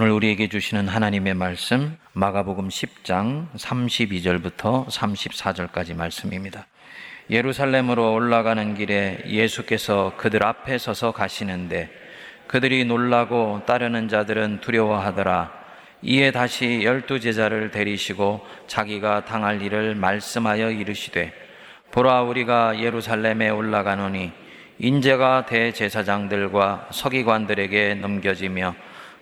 오늘 우리에게 주시는 하나님의 말씀 마가복음 10장 32절부터 34절까지 말씀입니다. 예루살렘으로 올라가는 길에 예수께서 그들 앞에 서서 가시는데 그들이 놀라고 따르는 자들은 두려워하더라. 이에 다시 열두 제자를 데리시고 자기가 당할 일을 말씀하여 이르시되 보라 우리가 예루살렘에 올라가노니 인재가 대제사장들과 서기관들에게 넘겨지며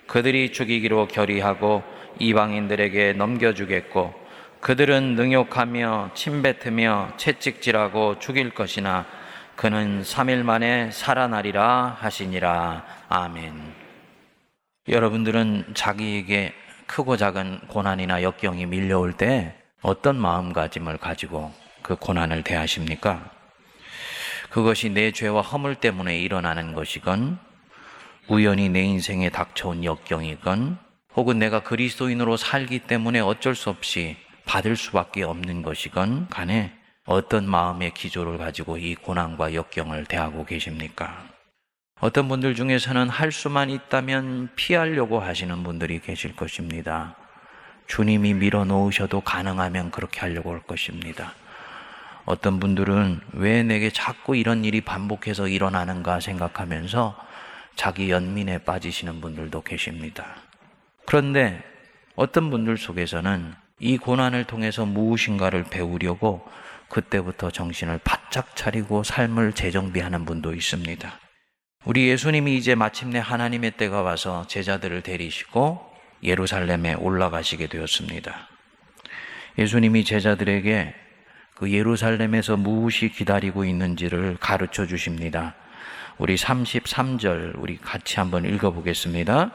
그들이 죽이기로 결의하고 이방인들에게 넘겨주겠고 그들은 능욕하며 침뱉으며 채찍질하고 죽일 것이나 그는 3일 만에 살아나리라 하시니라. 아멘. 여러분들은 자기에게 크고 작은 고난이나 역경이 밀려올 때 어떤 마음가짐을 가지고 그 고난을 대하십니까? 그것이 내 죄와 허물 때문에 일어나는 것이건 우연히 내 인생에 닥쳐온 역경이건 혹은 내가 그리스도인으로 살기 때문에 어쩔 수 없이 받을 수밖에 없는 것이건 간에 어떤 마음의 기조를 가지고 이 고난과 역경을 대하고 계십니까? 어떤 분들 중에서는 할 수만 있다면 피하려고 하시는 분들이 계실 것입니다. 주님이 밀어 놓으셔도 가능하면 그렇게 하려고 할 것입니다. 어떤 분들은 왜 내게 자꾸 이런 일이 반복해서 일어나는가 생각하면서 자기 연민에 빠지시는 분들도 계십니다. 그런데 어떤 분들 속에서는 이 고난을 통해서 무엇인가를 배우려고 그때부터 정신을 바짝 차리고 삶을 재정비하는 분도 있습니다. 우리 예수님이 이제 마침내 하나님의 때가 와서 제자들을 데리시고 예루살렘에 올라가시게 되었습니다. 예수님이 제자들에게 그 예루살렘에서 무엇이 기다리고 있는지를 가르쳐 주십니다. 우리 33절 우리 같이 한번 읽어보겠습니다.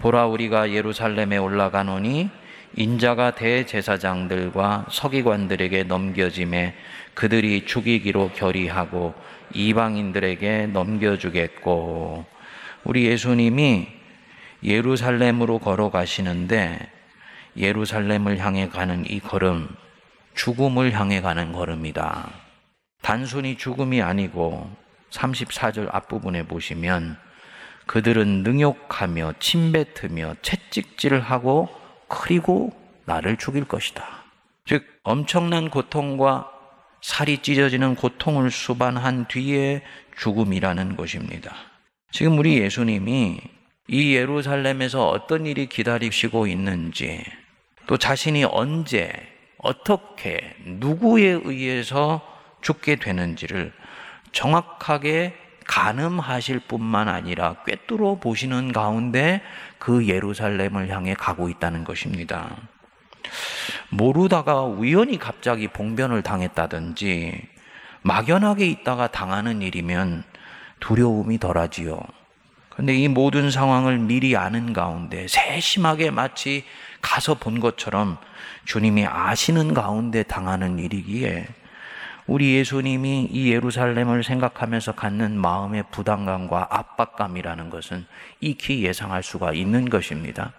보라 우리가 예루살렘에 올라가노니 인자가 대제사장들과 서기관들에게 넘겨짐에 그들이 죽이기로 결의하고 이방인들에게 넘겨주겠고 우리 예수님이 예루살렘으로 걸어가시는데 예루살렘을 향해 가는 이 걸음 죽음을 향해 가는 걸음이다. 단순히 죽음이 아니고 34절 앞부분에 보시면 그들은 능욕하며 침뱉으며 채찍질을 하고 그리고 나를 죽일 것이다. 즉 엄청난 고통과 살이 찢어지는 고통을 수반한 뒤에 죽음이라는 것입니다. 지금 우리 예수님이 이 예루살렘에서 어떤 일이 기다리시고 있는지 또 자신이 언제 어떻게 누구에 의해서 죽게 되는지를 정확하게 가늠하실 뿐만 아니라 꿰뚫어 보시는 가운데 그 예루살렘을 향해 가고 있다는 것입니다. 모르다가 우연히 갑자기 봉변을 당했다든지 막연하게 있다가 당하는 일이면 두려움이 덜하지요. 근데 이 모든 상황을 미리 아는 가운데 세심하게 마치 가서 본 것처럼 주님이 아시는 가운데 당하는 일이기에 우리 예수님이 이 예루살렘을 생각하면서 갖는 마음의 부담감과 압박감이라는 것은 익히 예상할 수가 있는 것입니다.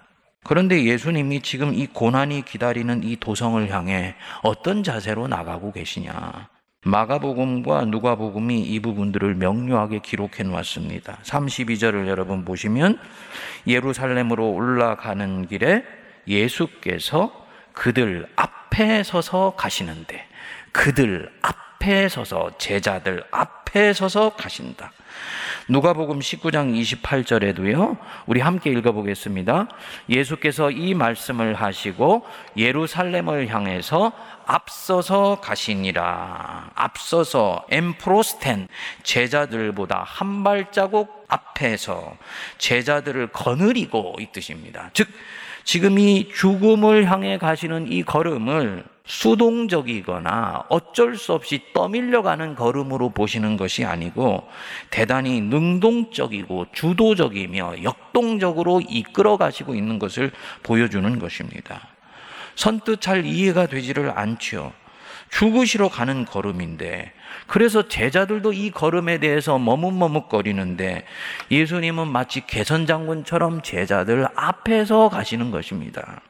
그런데 예수님이 지금 이 고난이 기다리는 이 도성을 향해 어떤 자세로 나가고 계시냐? 마가복음과 누가복음이 이 부분들을 명료하게 기록해 놓았습니다. 32절을 여러분 보시면 예루살렘으로 올라가는 길에 예수께서 그들 앞에 서서 가시는데 그들 앞에 서서 제자들 앞에 서서 가신다. 누가복음 19장 28절에도요. 우리 함께 읽어 보겠습니다. 예수께서 이 말씀을 하시고 예루살렘을 향해서 앞서서 가시니라. 앞서서 엠프로스텐 제자들보다 한 발자국 앞에서 제자들을 거느리고 이 뜻입니다. 즉 지금 이 죽음을 향해 가시는 이 걸음을 수동적이거나 어쩔 수 없이 떠밀려가는 걸음으로 보시는 것이 아니고 대단히 능동적이고 주도적이며 역동적으로 이끌어 가시고 있는 것을 보여주는 것입니다. 선뜻 잘 이해가 되지를 않지요. 죽으시러 가는 걸음인데 그래서 제자들도 이 걸음에 대해서 머뭇머뭇거리는데 예수님은 마치 개선장군처럼 제자들 앞에서 가시는 것입니다.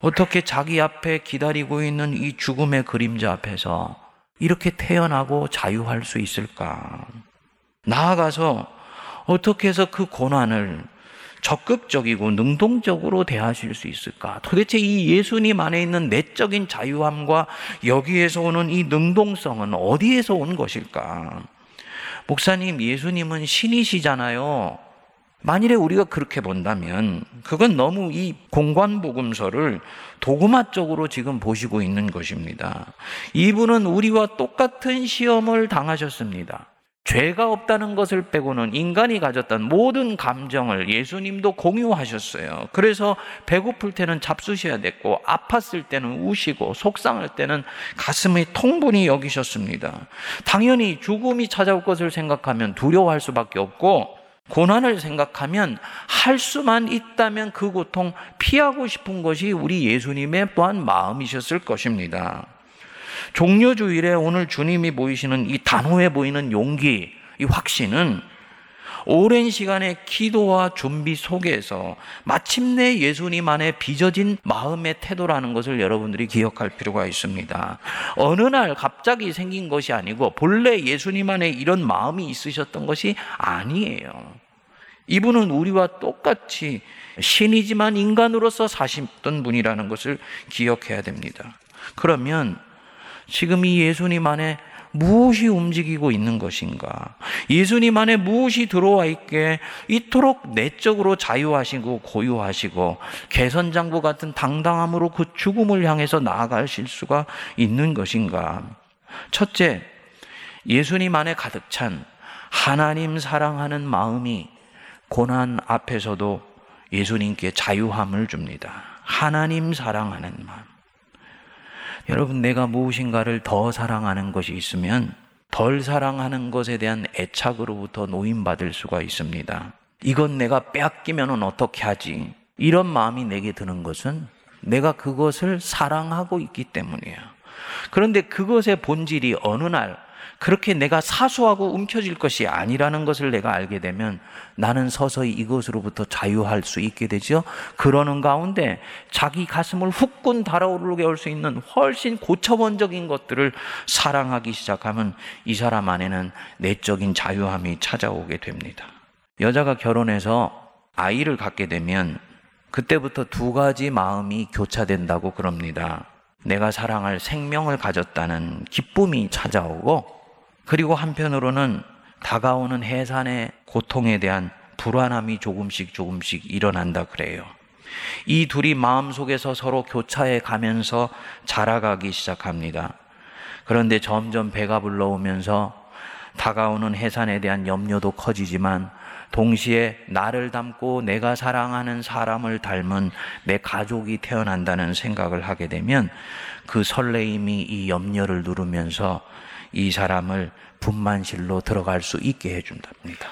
어떻게 자기 앞에 기다리고 있는 이 죽음의 그림자 앞에서 이렇게 태어나고 자유할 수 있을까? 나아가서 어떻게 해서 그 고난을 적극적이고 능동적으로 대하실 수 있을까? 도대체 이 예수님 안에 있는 내적인 자유함과 여기에서 오는 이 능동성은 어디에서 온 것일까? 목사님, 예수님은 신이시잖아요. 만일에 우리가 그렇게 본다면 그건 너무 이 공관복음서를 도구마적으로 지금 보시고 있는 것입니다. 이분은 우리와 똑같은 시험을 당하셨습니다. 죄가 없다는 것을 빼고는 인간이 가졌던 모든 감정을 예수님도 공유하셨어요. 그래서 배고플 때는 잡수셔야 됐고, 아팠을 때는 우시고, 속상할 때는 가슴에 통분히 여기셨습니다. 당연히 죽음이 찾아올 것을 생각하면 두려워할 수밖에 없고, 고난을 생각하면 할 수만 있다면 그 고통 피하고 싶은 것이 우리 예수님의 또한 마음이셨을 것입니다. 종료주일에 오늘 주님이 보이시는 이 단호해 보이는 용기, 이 확신은 오랜 시간의 기도와 준비 속에서 마침내 예수님 안에 빚어진 마음의 태도라는 것을 여러분들이 기억할 필요가 있습니다. 어느 날 갑자기 생긴 것이 아니고 본래 예수님 안에 이런 마음이 있으셨던 것이 아니에요. 이분은 우리와 똑같이 신이지만 인간으로서 사셨던 분이라는 것을 기억해야 됩니다. 그러면 지금 이 예수님 안에 무엇이 움직이고 있는 것인가? 예수님 안에 무엇이 들어와 있게 이토록 내적으로 자유하시고 고유하시고 개선장부 같은 당당함으로 그 죽음을 향해서 나아가실 수가 있는 것인가? 첫째, 예수님 안에 가득 찬 하나님 사랑하는 마음이 고난 앞에서도 예수님께 자유함을 줍니다. 하나님 사랑하는 마음. 여러분, 내가 무엇인가를 더 사랑하는 것이 있으면 덜 사랑하는 것에 대한 애착으로부터 노인받을 수가 있습니다. 이건 내가 빼앗기면 어떻게 하지? 이런 마음이 내게 드는 것은 내가 그것을 사랑하고 있기 때문이에요. 그런데 그것의 본질이 어느 날 그렇게 내가 사소하고 움켜질 것이 아니라는 것을 내가 알게 되면 나는 서서히 이것으로부터 자유할 수 있게 되죠. 그러는 가운데 자기 가슴을 후끈 달아오르게 할 수 있는 훨씬 고차원적인 것들을 사랑하기 시작하면 이 사람 안에는 내적인 자유함이 찾아오게 됩니다. 여자가 결혼해서 아이를 갖게 되면 그때부터 두 가지 마음이 교차된다고 그럽니다. 내가 사랑할 생명을 가졌다는 기쁨이 찾아오고 그리고 한편으로는 다가오는 해산의 고통에 대한 불안함이 조금씩 조금씩 일어난다 그래요. 이 둘이 마음속에서 서로 교차해 가면서 자라가기 시작합니다. 그런데 점점 배가 불러오면서 다가오는 해산에 대한 염려도 커지지만 동시에 나를 닮고 내가 사랑하는 사람을 닮은 내 가족이 태어난다는 생각을 하게 되면 그 설레임이 이 염려를 누르면서 이 사람을 분만실로 들어갈 수 있게 해준답니다.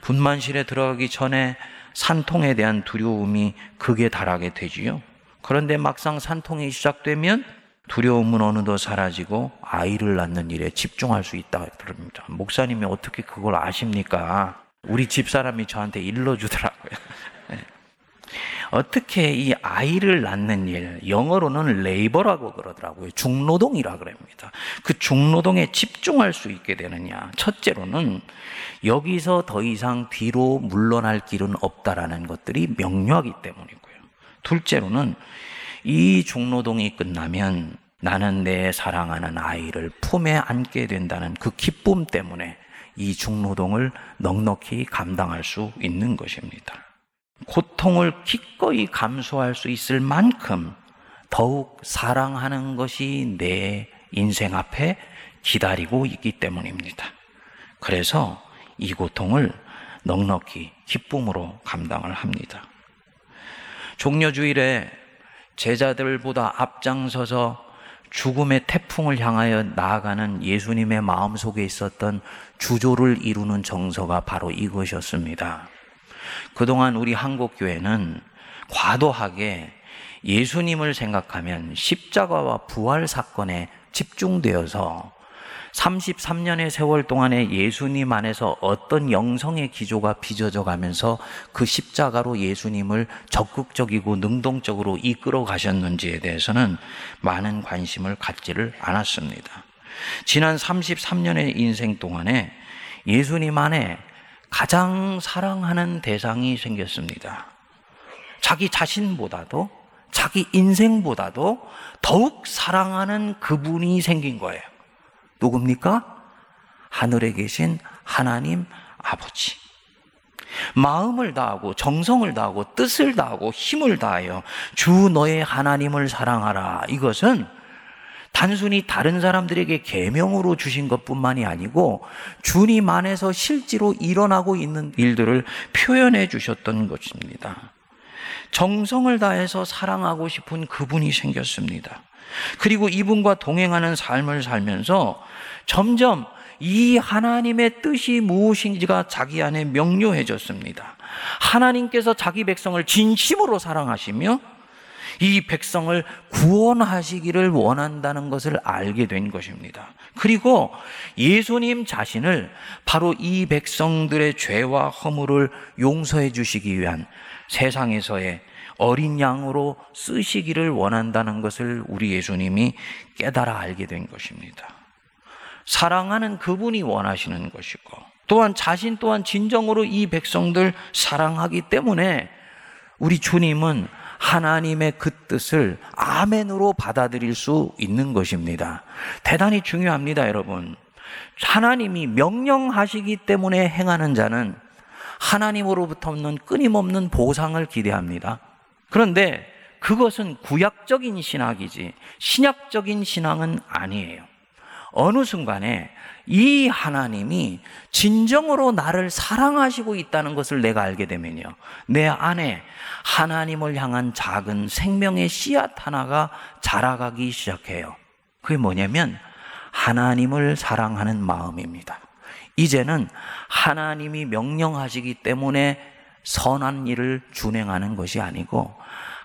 분만실에 들어가기 전에 산통에 대한 두려움이 극에 달하게 되지요. 그런데 막상 산통이 시작되면 두려움은 어느덧 사라지고 아이를 낳는 일에 집중할 수 있다 그럽니다. 목사님이 어떻게 그걸 아십니까? 우리 집사람이 저한테 일러주더라고요. 어떻게 이 아이를 낳는 일, 영어로는 레이버라고 그러더라고요. 중노동이라 그럽니다. 그 중노동에 집중할 수 있게 되느냐. 첫째로는 여기서 더 이상 뒤로 물러날 길은 없다라는 것들이 명료하기 때문이고요. 둘째로는 이 중노동이 끝나면 나는 내 사랑하는 아이를 품에 안게 된다는 그 기쁨 때문에 이 중노동을 넉넉히 감당할 수 있는 것입니다. 고통을 기꺼이 감수할 수 있을 만큼 더욱 사랑하는 것이 내 인생 앞에 기다리고 있기 때문입니다. 그래서 이 고통을 넉넉히 기쁨으로 감당을 합니다. 종려주일에 제자들보다 앞장서서 죽음의 태풍을 향하여 나아가는 예수님의 마음 속에 있었던 주조를 이루는 정서가 바로 이것이었습니다. 그동안 우리 한국 교회는 과도하게 예수님을 생각하면 십자가와 부활 사건에 집중되어서 33년의 세월 동안에 예수님 안에서 어떤 영성의 기조가 빚어져 가면서 그 십자가로 예수님을 적극적이고 능동적으로 이끌어 가셨는지에 대해서는 많은 관심을 갖지를 않았습니다. 지난 33년의 인생 동안에 예수님 안에 가장 사랑하는 대상이 생겼습니다. 자기 자신보다도 자기 인생보다도 더욱 사랑하는 그분이 생긴 거예요. 누굽니까? 하늘에 계신 하나님 아버지. 마음을 다하고 정성을 다하고 뜻을 다하고 힘을 다하여 주 너의 하나님을 사랑하라. 이것은 단순히 다른 사람들에게 계명으로 주신 것뿐만이 아니고 주님 안에서 실제로 일어나고 있는 일들을 표현해 주셨던 것입니다. 정성을 다해서 사랑하고 싶은 그분이 생겼습니다. 그리고 이분과 동행하는 삶을 살면서 점점 이 하나님의 뜻이 무엇인지가 자기 안에 명료해졌습니다. 하나님께서 자기 백성을 진심으로 사랑하시며 이 백성을 구원하시기를 원한다는 것을 알게 된 것입니다. 그리고 예수님 자신을 바로 이 백성들의 죄와 허물을 용서해 주시기 위한 세상에서의 어린 양으로 쓰시기를 원한다는 것을 우리 예수님이 깨달아 알게 된 것입니다. 사랑하는 그분이 원하시는 것이고 또한 자신 또한 진정으로 이 백성들 사랑하기 때문에 우리 주님은 하나님의 그 뜻을 아멘으로 받아들일 수 있는 것입니다. 대단히 중요합니다, 여러분. 하나님이 명령하시기 때문에 행하는 자는 하나님으로부터 없는 끊임없는 보상을 기대합니다. 그런데 그것은 구약적인 신학이지 신약적인 신앙은 아니에요. 어느 순간에 이 하나님이 진정으로 나를 사랑하시고 있다는 것을 내가 알게 되면요. 내 안에 하나님을 향한 작은 생명의 씨앗 하나가 자라가기 시작해요. 그게 뭐냐면 하나님을 사랑하는 마음입니다. 이제는 하나님이 명령하시기 때문에 선한 일을 준행하는 것이 아니고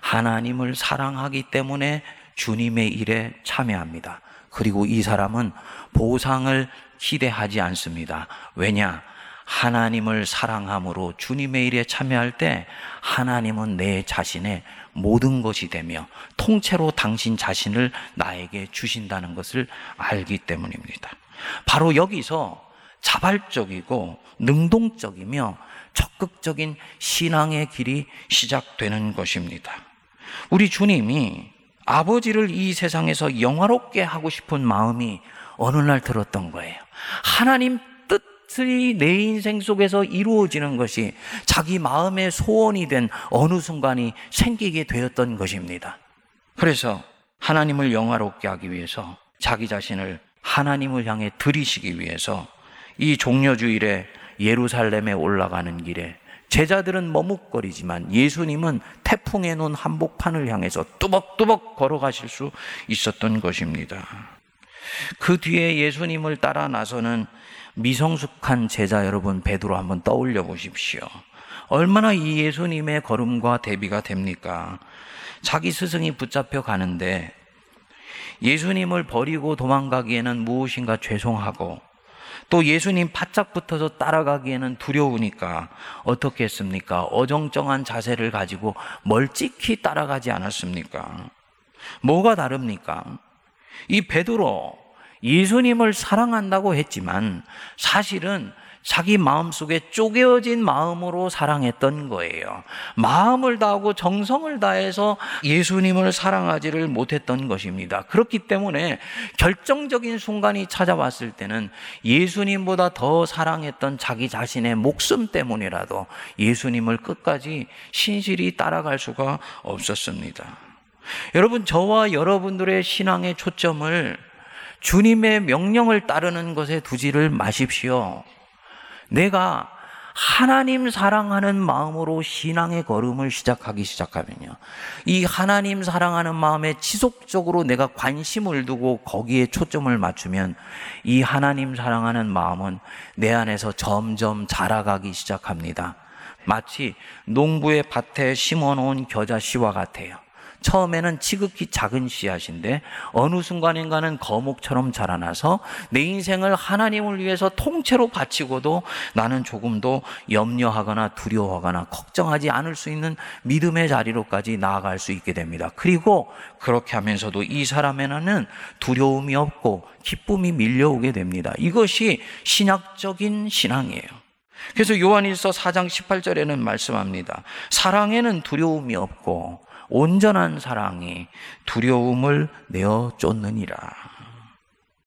하나님을 사랑하기 때문에 주님의 일에 참여합니다. 그리고 이 사람은 보상을 기대하지 않습니다. 왜냐? 하나님을 사랑함으로 주님의 일에 참여할 때 하나님은 내 자신의 모든 것이 되며 통째로 당신 자신을 나에게 주신다는 것을 알기 때문입니다. 바로 여기서 자발적이고 능동적이며 적극적인 신앙의 길이 시작되는 것입니다. 우리 주님이 아버지를 이 세상에서 영화롭게 하고 싶은 마음이 어느 날 들었던 거예요. 하나님 뜻이 내 인생 속에서 이루어지는 것이 자기 마음의 소원이 된 어느 순간이 생기게 되었던 것입니다. 그래서 하나님을 영화롭게 하기 위해서 자기 자신을 하나님을 향해 들이시기 위해서 이 종려주일에 예루살렘에 올라가는 길에 제자들은 머뭇거리지만 예수님은 태풍에 놓은 한복판을 향해서 뚜벅뚜벅 걸어가실 수 있었던 것입니다. 그 뒤에 예수님을 따라 나서는 미성숙한 제자 여러분 베드로 한번 떠올려 보십시오. 얼마나 이 예수님의 걸음과 대비가 됩니까? 자기 스승이 붙잡혀 가는데 예수님을 버리고 도망가기에는 무엇인가 죄송하고 또 예수님 바짝 붙어서 따라가기에는 두려우니까 어떻게 했습니까? 어정쩡한 자세를 가지고 멀찍이 따라가지 않았습니까? 뭐가 다릅니까? 이 베드로 예수님을 사랑한다고 했지만 사실은 자기 마음속에 쪼개어진 마음으로 사랑했던 거예요. 마음을 다하고 정성을 다해서 예수님을 사랑하지를 못했던 것입니다. 그렇기 때문에 결정적인 순간이 찾아왔을 때는 예수님보다 더 사랑했던 자기 자신의 목숨 때문이라도 예수님을 끝까지 신실히 따라갈 수가 없었습니다. 여러분, 저와 여러분들의 신앙의 초점을 주님의 명령을 따르는 것에 두지를 마십시오. 내가 하나님 사랑하는 마음으로 신앙의 걸음을 시작하기 시작하면요. 이 하나님 사랑하는 마음에 지속적으로 내가 관심을 두고 거기에 초점을 맞추면 이 하나님 사랑하는 마음은 내 안에서 점점 자라가기 시작합니다. 마치 농부의 밭에 심어 놓은 겨자 씨와 같아요. 처음에는 지극히 작은 씨앗인데 어느 순간인가는 거목처럼 자라나서 내 인생을 하나님을 위해서 통째로 바치고도 나는 조금도 염려하거나 두려워하거나 걱정하지 않을 수 있는 믿음의 자리로까지 나아갈 수 있게 됩니다. 그리고 그렇게 하면서도 이 사람에는 두려움이 없고 기쁨이 밀려오게 됩니다. 이것이 신학적인 신앙이에요. 그래서 요한일서 4장 18절에는 말씀합니다. 사랑에는 두려움이 없고 온전한 사랑이 두려움을 내어 쫓느니라.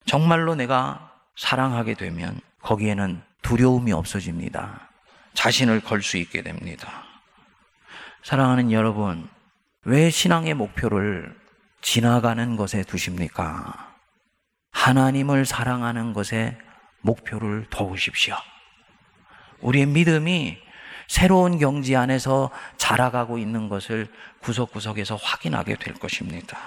정말로 내가 사랑하게 되면 거기에는 두려움이 없어집니다. 자신을 걸 수 있게 됩니다. 사랑하는 여러분, 왜 신앙의 목표를 지나가는 것에 두십니까? 하나님을 사랑하는 것에 목표를 두십시오. 우리의 믿음이 새로운 경지 안에서 자라가고 있는 것을 구석구석에서 확인하게 될 것입니다.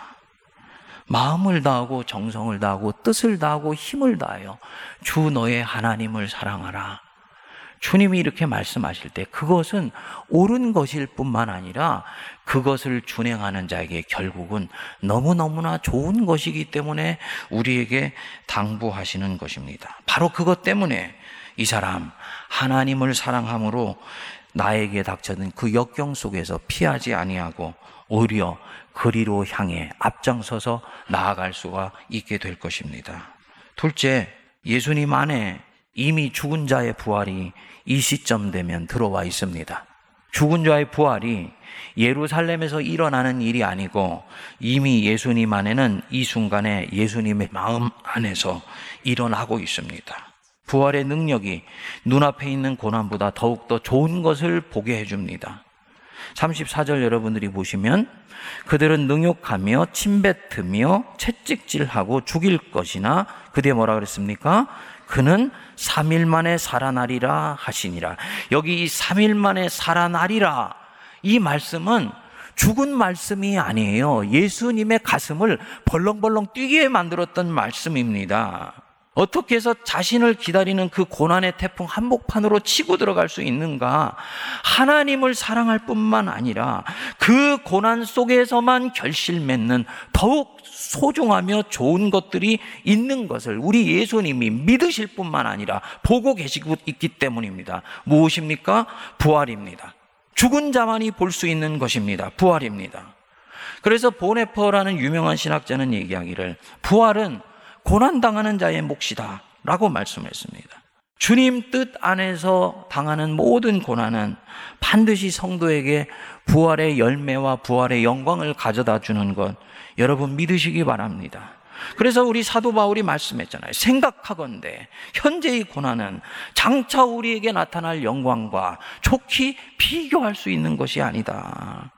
마음을 다하고 정성을 다하고 뜻을 다하고 힘을 다하여 주 너의 하나님을 사랑하라. 주님이 이렇게 말씀하실 때 그것은 옳은 것일 뿐만 아니라 그것을 준행하는 자에게 결국은 너무너무나 좋은 것이기 때문에 우리에게 당부하시는 것입니다. 바로 그것 때문에 이 사람 하나님을 사랑함으로 나에게 닥쳐든 그 역경 속에서 피하지 아니하고 오히려 그리로 향해 앞장서서 나아갈 수가 있게 될 것입니다. 둘째, 예수님 안에 이미 죽은 자의 부활이 이 시점 되면 들어와 있습니다. 죽은 자의 부활이 예루살렘에서 일어나는 일이 아니고 이미 예수님 안에는 이 순간에 예수님의 마음 안에서 일어나고 있습니다. 부활의 능력이 눈앞에 있는 고난보다 더욱더 좋은 것을 보게 해줍니다. 34절 여러분들이 보시면 그들은 능욕하며 침뱉으며 채찍질하고 죽일 것이나 그대 뭐라 그랬습니까? 그는 3일 만에 살아나리라 하시니라. 여기 이 3일 만에 살아나리라 이 말씀은 죽은 말씀이 아니에요. 예수님의 가슴을 벌렁벌렁 뛰게 만들었던 말씀입니다. 어떻게 해서 자신을 기다리는 그 고난의 태풍 한복판으로 치고 들어갈 수 있는가? 하나님을 사랑할 뿐만 아니라 그 고난 속에서만 결실 맺는 더욱 소중하며 좋은 것들이 있는 것을 우리 예수님이 믿으실 뿐만 아니라 보고 계시고 있기 때문입니다. 무엇입니까? 부활입니다. 죽은 자만이 볼 수 있는 것입니다. 부활입니다. 그래서 보네퍼라는 유명한 신학자는 얘기하기를 부활은 고난당하는 자의 몫이다. 라고 말씀했습니다. 주님 뜻 안에서 당하는 모든 고난은 반드시 성도에게 부활의 열매와 부활의 영광을 가져다 주는 것 여러분 믿으시기 바랍니다. 그래서 우리 사도 바울이 말씀했잖아요. 생각하건대 현재의 고난은 장차 우리에게 나타날 영광과 좋게 비교할 수 있는 것이 아니다.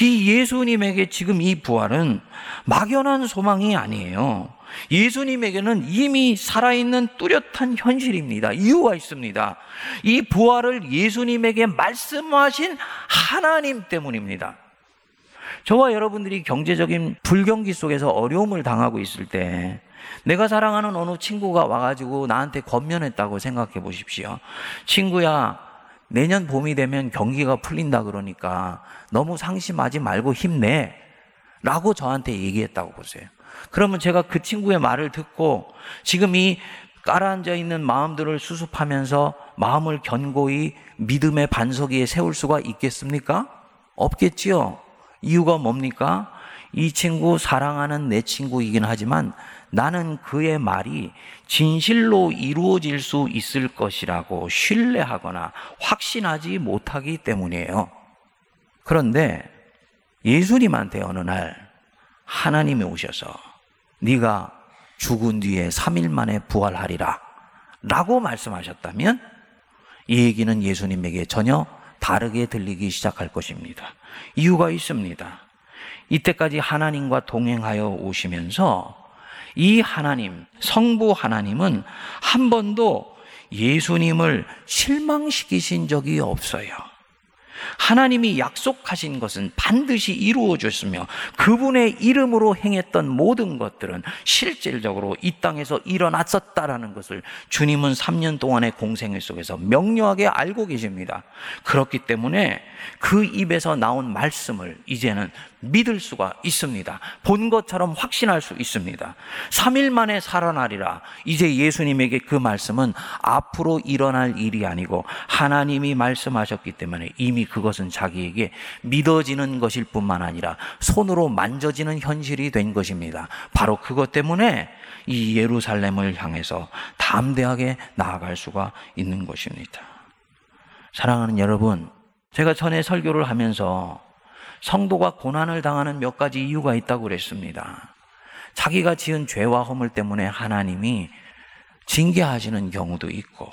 이 예수님에게 지금 이 부활은 막연한 소망이 아니에요. 예수님에게는 이미 살아있는 뚜렷한 현실입니다. 이유가 있습니다. 이 부활을 예수님에게 말씀하신 하나님 때문입니다. 저와 여러분들이 경제적인 불경기 속에서 어려움을 당하고 있을 때 내가 사랑하는 어느 친구가 와가지고 나한테 권면했다고 생각해 보십시오. 친구야, 내년 봄이 되면 경기가 풀린다 그러니까 너무 상심하지 말고 힘내. 라고 저한테 얘기했다고 보세요. 그러면 제가 그 친구의 말을 듣고 지금 이 깔아앉아 있는 마음들을 수습하면서 마음을 견고히 믿음의 반석 위에 세울 수가 있겠습니까? 없겠지요. 이유가 뭡니까? 이 친구 사랑하는 내 친구이긴 하지만 나는 그의 말이 진실로 이루어질 수 있을 것이라고 신뢰하거나 확신하지 못하기 때문이에요. 그런데 예수님한테 어느 날 하나님이 오셔서 네가 죽은 뒤에 3일 만에 부활하리라 라고 말씀하셨다면 이 얘기는 예수님에게 전혀 다르게 들리기 시작할 것입니다. 이유가 있습니다. 이때까지 하나님과 동행하여 오시면서 이 하나님, 성부 하나님은 한 번도 예수님을 실망시키신 적이 없어요. 하나님이 약속하신 것은 반드시 이루어졌으며 그분의 이름으로 행했던 모든 것들은 실질적으로 이 땅에서 일어났었다라는 것을 주님은 3년 동안의 공생애 속에서 명료하게 알고 계십니다. 그렇기 때문에 그 입에서 나온 말씀을 이제는 믿을 수가 있습니다. 본 것처럼 확신할 수 있습니다. 3일 만에 살아나리라. 이제 예수님에게 그 말씀은 앞으로 일어날 일이 아니고 하나님이 말씀하셨기 때문에 이미 그것은 자기에게 믿어지는 것일 뿐만 아니라 손으로 만져지는 현실이 된 것입니다. 바로 그것 때문에 이 예루살렘을 향해서 담대하게 나아갈 수가 있는 것입니다. 사랑하는 여러분, 제가 전에 설교를 하면서 성도가 고난을 당하는 몇 가지 이유가 있다고 그랬습니다. 자기가 지은 죄와 허물 때문에 하나님이 징계하시는 경우도 있고,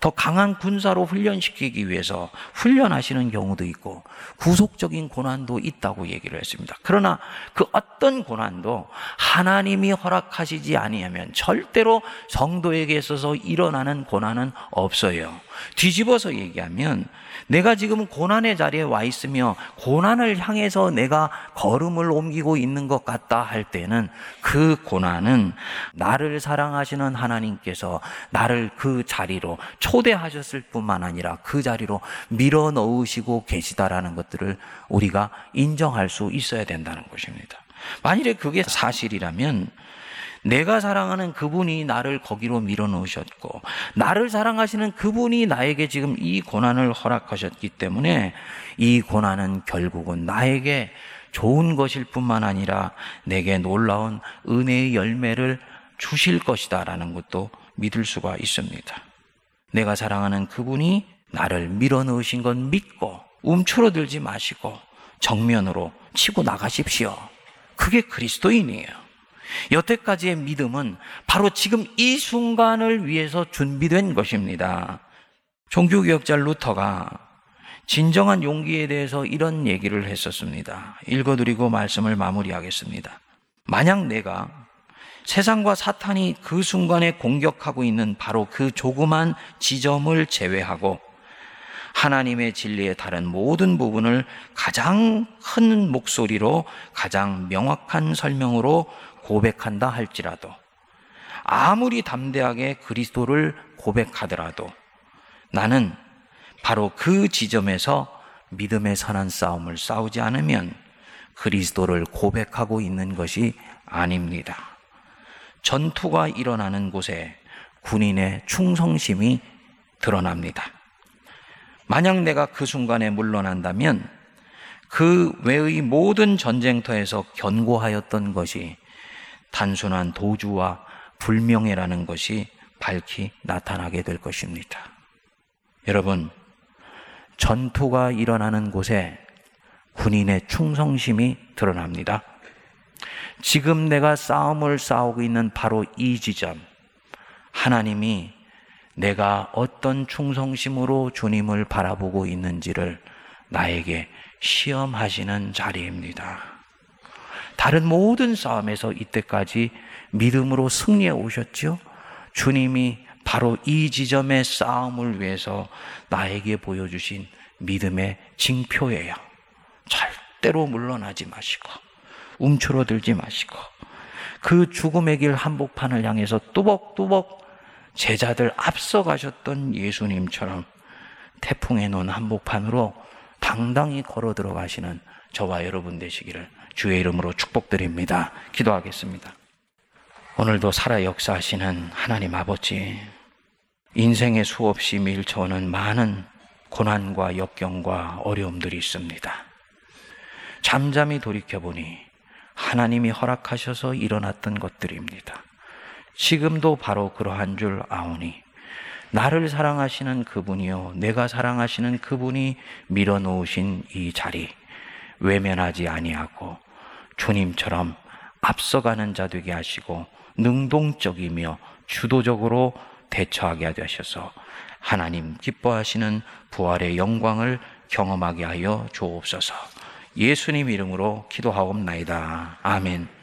더 강한 군사로 훈련시키기 위해서 훈련하시는 경우도 있고 구속적인 고난도 있다고 얘기를 했습니다. 그러나 그 어떤 고난도 하나님이 허락하시지 아니하면 절대로 성도에게 있어서 일어나는 고난은 없어요. 뒤집어서 얘기하면 내가 지금 고난의 자리에 와 있으며 고난을 향해서 내가 걸음을 옮기고 있는 것 같다 할 때는 그 고난은 나를 사랑하시는 하나님께서 나를 그 자리로 초대하셨을 뿐만 아니라 그 자리로 밀어 넣으시고 계시다라는 것들을 우리가 인정할 수 있어야 된다는 것입니다. 만일에 그게 사실이라면 내가 사랑하는 그분이 나를 거기로 밀어 넣으셨고, 나를 사랑하시는 그분이 나에게 지금 이 고난을 허락하셨기 때문에 이 고난은 결국은 나에게 좋은 것일 뿐만 아니라 내게 놀라운 은혜의 열매를 주실 것이다 라는 것도 믿을 수가 있습니다. 내가 사랑하는 그분이 나를 밀어 넣으신 건 믿고 움츠러들지 마시고 정면으로 치고 나가십시오. 그게 그리스도인이에요. 여태까지의 믿음은 바로 지금 이 순간을 위해서 준비된 것입니다. 종교개혁자 루터가 진정한 용기에 대해서 이런 얘기를 했었습니다. 읽어드리고 말씀을 마무리하겠습니다. 만약 내가 세상과 사탄이 그 순간에 공격하고 있는 바로 그 조그만 지점을 제외하고 하나님의 진리의 다른 모든 부분을 가장 큰 목소리로 가장 명확한 설명으로 고백한다 할지라도 아무리 담대하게 그리스도를 고백하더라도 나는 바로 그 지점에서 믿음의 선한 싸움을 싸우지 않으면 그리스도를 고백하고 있는 것이 아닙니다. 전투가 일어나는 곳에 군인의 충성심이 드러납니다. 만약 내가 그 순간에 물러난다면 그 외의 모든 전쟁터에서 견고하였던 것이 단순한 도주와 불명예라는 것이 밝히 나타나게 될 것입니다. 여러분, 전투가 일어나는 곳에 군인의 충성심이 드러납니다. 지금 내가 싸움을 싸우고 있는 바로 이 지점, 하나님이 내가 어떤 충성심으로 주님을 바라보고 있는지를 나에게 시험하시는 자리입니다. 다른 모든 싸움에서 이때까지 믿음으로 승리해 오셨죠? 주님이 바로 이 지점의 싸움을 위해서 나에게 보여주신 믿음의 징표예요. 절대로 물러나지 마시고, 움츠러들지 마시고, 그 죽음의 길 한복판을 향해서 뚜벅뚜벅 제자들 앞서가셨던 예수님처럼 태풍에 놓은 한복판으로 당당히 걸어 들어가시는 저와 여러분 되시기를 주의 이름으로 축복드립니다. 기도하겠습니다. 오늘도 살아 역사하시는 하나님 아버지, 인생에 수없이 밀쳐오는 많은 고난과 역경과 어려움들이 있습니다. 잠잠히 돌이켜보니 하나님이 허락하셔서 일어났던 것들입니다. 지금도 바로 그러한 줄 아오니 나를 사랑하시는 그분이요 내가 사랑하시는 그분이 밀어놓으신 이 자리 외면하지 아니하고 주님처럼 앞서가는 자 되게 하시고 능동적이며 주도적으로 대처하게 하셔서 하나님 기뻐하시는 부활의 영광을 경험하게 하여 주옵소서. 예수님 이름으로 기도하옵나이다. 아멘.